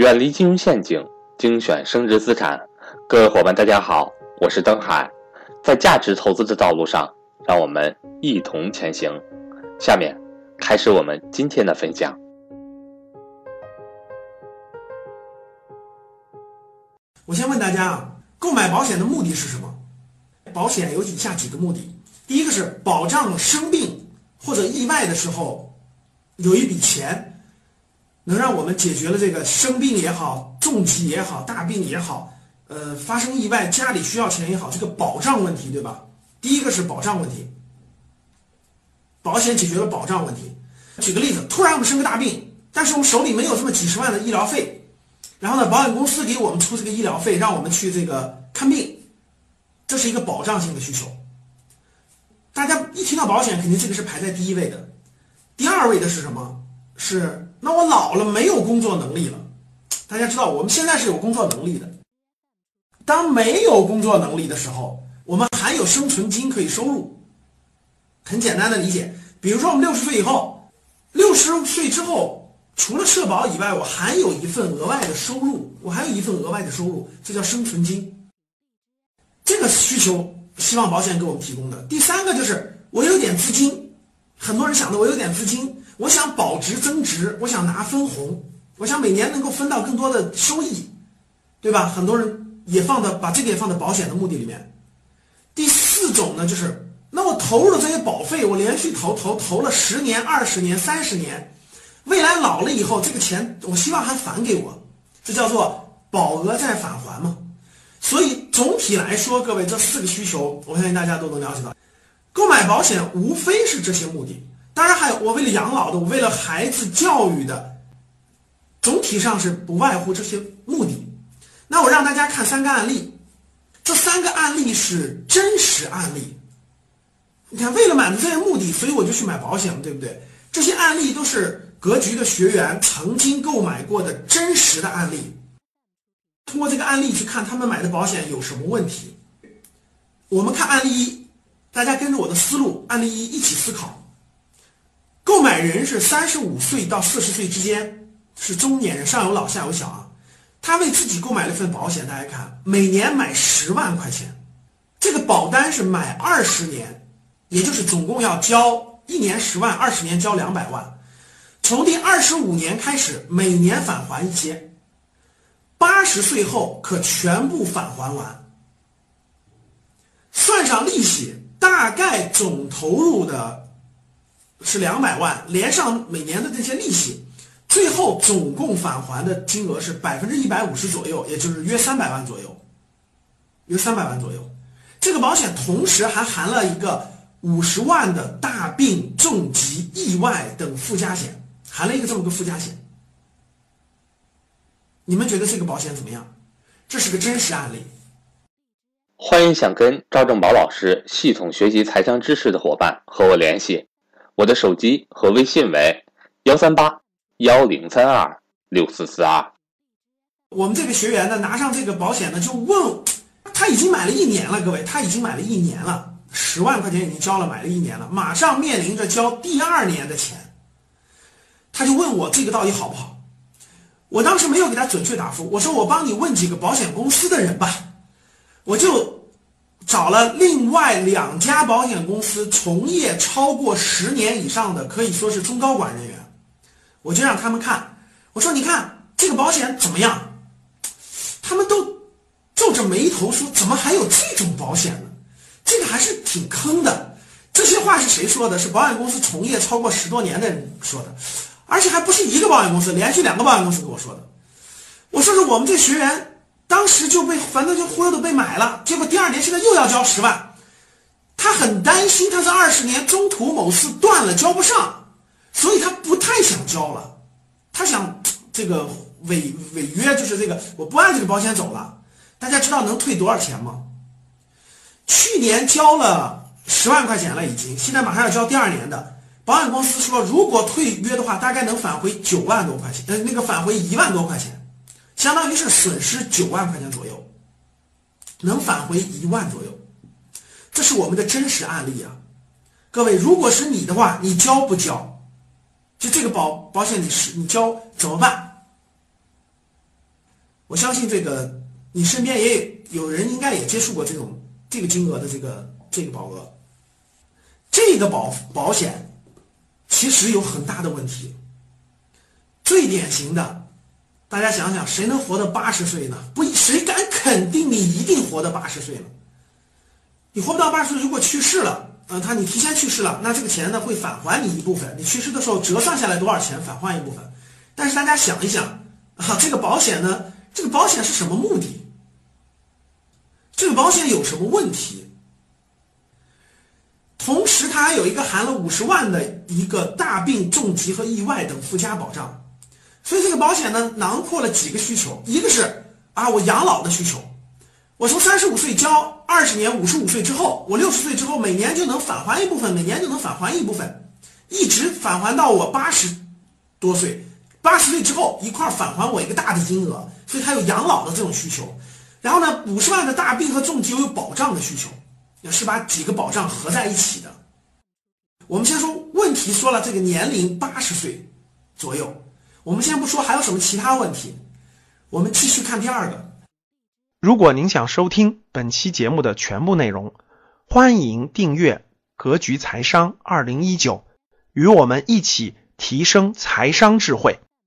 远离金融陷阱，精选升值资产。各位伙伴，大家好，我是登海。在价值投资的道路上，让我们一同前行。下面开始我们今天的分享。我先问大家啊，购买保险的目的是什么？保险有以下几个目的：第一个是保障生病或者意外的时候有一笔钱，能让我们解决了这个生病也好、重疾也好、大病也好，呃，发生意外家里需要钱也好，这个保障问题，对吧？第一个是保障问题，保险解决了保障问题。举个例子，突然我们生个大病，但是我们手里没有这么几十万的医疗费，然后呢，保险公司给我们出这个医疗费，让我们去这个看病。这是一个保障性的需求，大家一听到保险，肯定这个是排在第一位的。第二位的是什么？是那我老了没有工作能力了。大家知道，我们现在是有工作能力的。当没有工作能力的时候，我们还有生存金可以收入。很简单的理解，比如说我们六十岁以后，六十岁之后，除了社保以外，我还有一份额外的收入，我还有一份额外的收入，这叫生存金。这个需求希望保险给我们提供的。第三个就是我有点资金，很多人想的我有点资金，我想保值增值，我想拿分红，我想每年能够分到更多的收益，对吧？很多人也放到把这个也放在保险的目的里面。第四种呢，就是那我投入的这些保费，我连续投投投了十年、二十年、三十年，未来老了以后，这个钱我希望还返给我，这叫做保额再返还嘛。所以总体来说，各位这四个需求，我相信大家都能了解到。购买保险无非是这些目的，当然还有我为了养老的，我为了孩子教育的，总体上是不外乎这些目的。那我让大家看三个案例，这三个案例是真实案例。你看，为了满足这些目的，所以我就去买保险，对不对？这些案例都是格局的学员曾经购买过的真实的案例。通过这个案例去看他们买的保险有什么问题。我们看案例一，大家跟着我的思路，案例一一起思考。购买人是三十五岁到四十岁之间，是中年人，上有老下有小啊。他为自己购买了一份保险，大家看，每年买十万块钱，这个保单是买二十年，也就是总共要交一年十万，二十年交两百万，从第二十五年开始，每年返还一些。八十岁后可全部返还完，算上利息，大概总投入的是两百万，连上每年的这些利息，最后总共返还的金额是百分之一百五十左右，也就是约三百万左右，约三百万左右。这个保险同时还含了一个五十万的大病、重疾、意外等附加险，含了一个这么个附加险。你们觉得这个保险怎么样？这是个真实案例。欢迎想跟赵正宝老师系统学习财商知识的伙伴和我联系，我的手机和微信为幺三八幺零三二六四四二。我们这个学员呢，拿上这个保险呢，就问他已经买了一年了，各位，他已经买了一年了，十万块钱已经交了，买了一年了，马上面临着交第二年的钱，他就问我这个到底好不好？我当时没有给他准确答复，我说我帮你问几个保险公司的人吧，我就找了另外两家保险公司从业超过十年以上的，可以说是中高管人员，我就让他们看，我说你看这个保险怎么样？他们都皱着眉头说，怎么还有这种保险呢？这个还是挺坑的。这些话是谁说的？是保险公司从业超过十多年的人说的。而且还不是一个保险公司，连续两个保险公司跟我说的。我说是我们这学员当时就被反正就忽悠的被买了，结果第二年现在又要交十万，他很担心他这二十年中途某次断了交不上，所以他不太想交了，他想这个违违约就是这个我不按这个保险走了。大家知道能退多少钱吗？去年交了十万块钱了已经，现在马上要交第二年的。保险公司说，如果退约的话，大概能返回九万多块钱，呃，那个返回一万多块钱，相当于是损失九万块钱左右，能返回一万左右，这是我们的真实案例啊。各位，如果是你的话，你交不交？就这个保保险，你是你交怎么办？我相信这个你身边也有人应该也接触过这种这个金额的这个这个保额。这个保保险其实有很大的问题。最典型的，大家想想，谁能活到八十岁呢？不，谁敢肯定你一定活到八十岁呢？你活不到八十岁，如果去世了，嗯，他你提前去世了，那这个钱呢会返还你一部分。你去世的时候折算下来多少钱，返还一部分。但是大家想一想，啊，这个保险呢，这个保险是什么目的？这个保险有什么问题？同时，它还有一个含了五十万的一个大病、重疾和意外等附加保障，所以这个保险呢，囊括了几个需求：一个是啊，我养老的需求，我从三十五岁交二十年，五十五岁之后，我六十岁之后每年就能返还一部分，每年就能返还一部分，一直返还到我八十多岁，八十岁之后一块返还我一个大的金额，所以它有养老的这种需求。然后呢，五十万的大病和重疾又有保障的需求。也是把几个保障合在一起的。我们先说问题，说了这个年龄八十岁左右，我们先不说还有什么其他问题，我们继续看第二个。如果您想收听本期节目的全部内容，欢迎订阅《格局财商二零一九》，与我们一起提升财商智慧。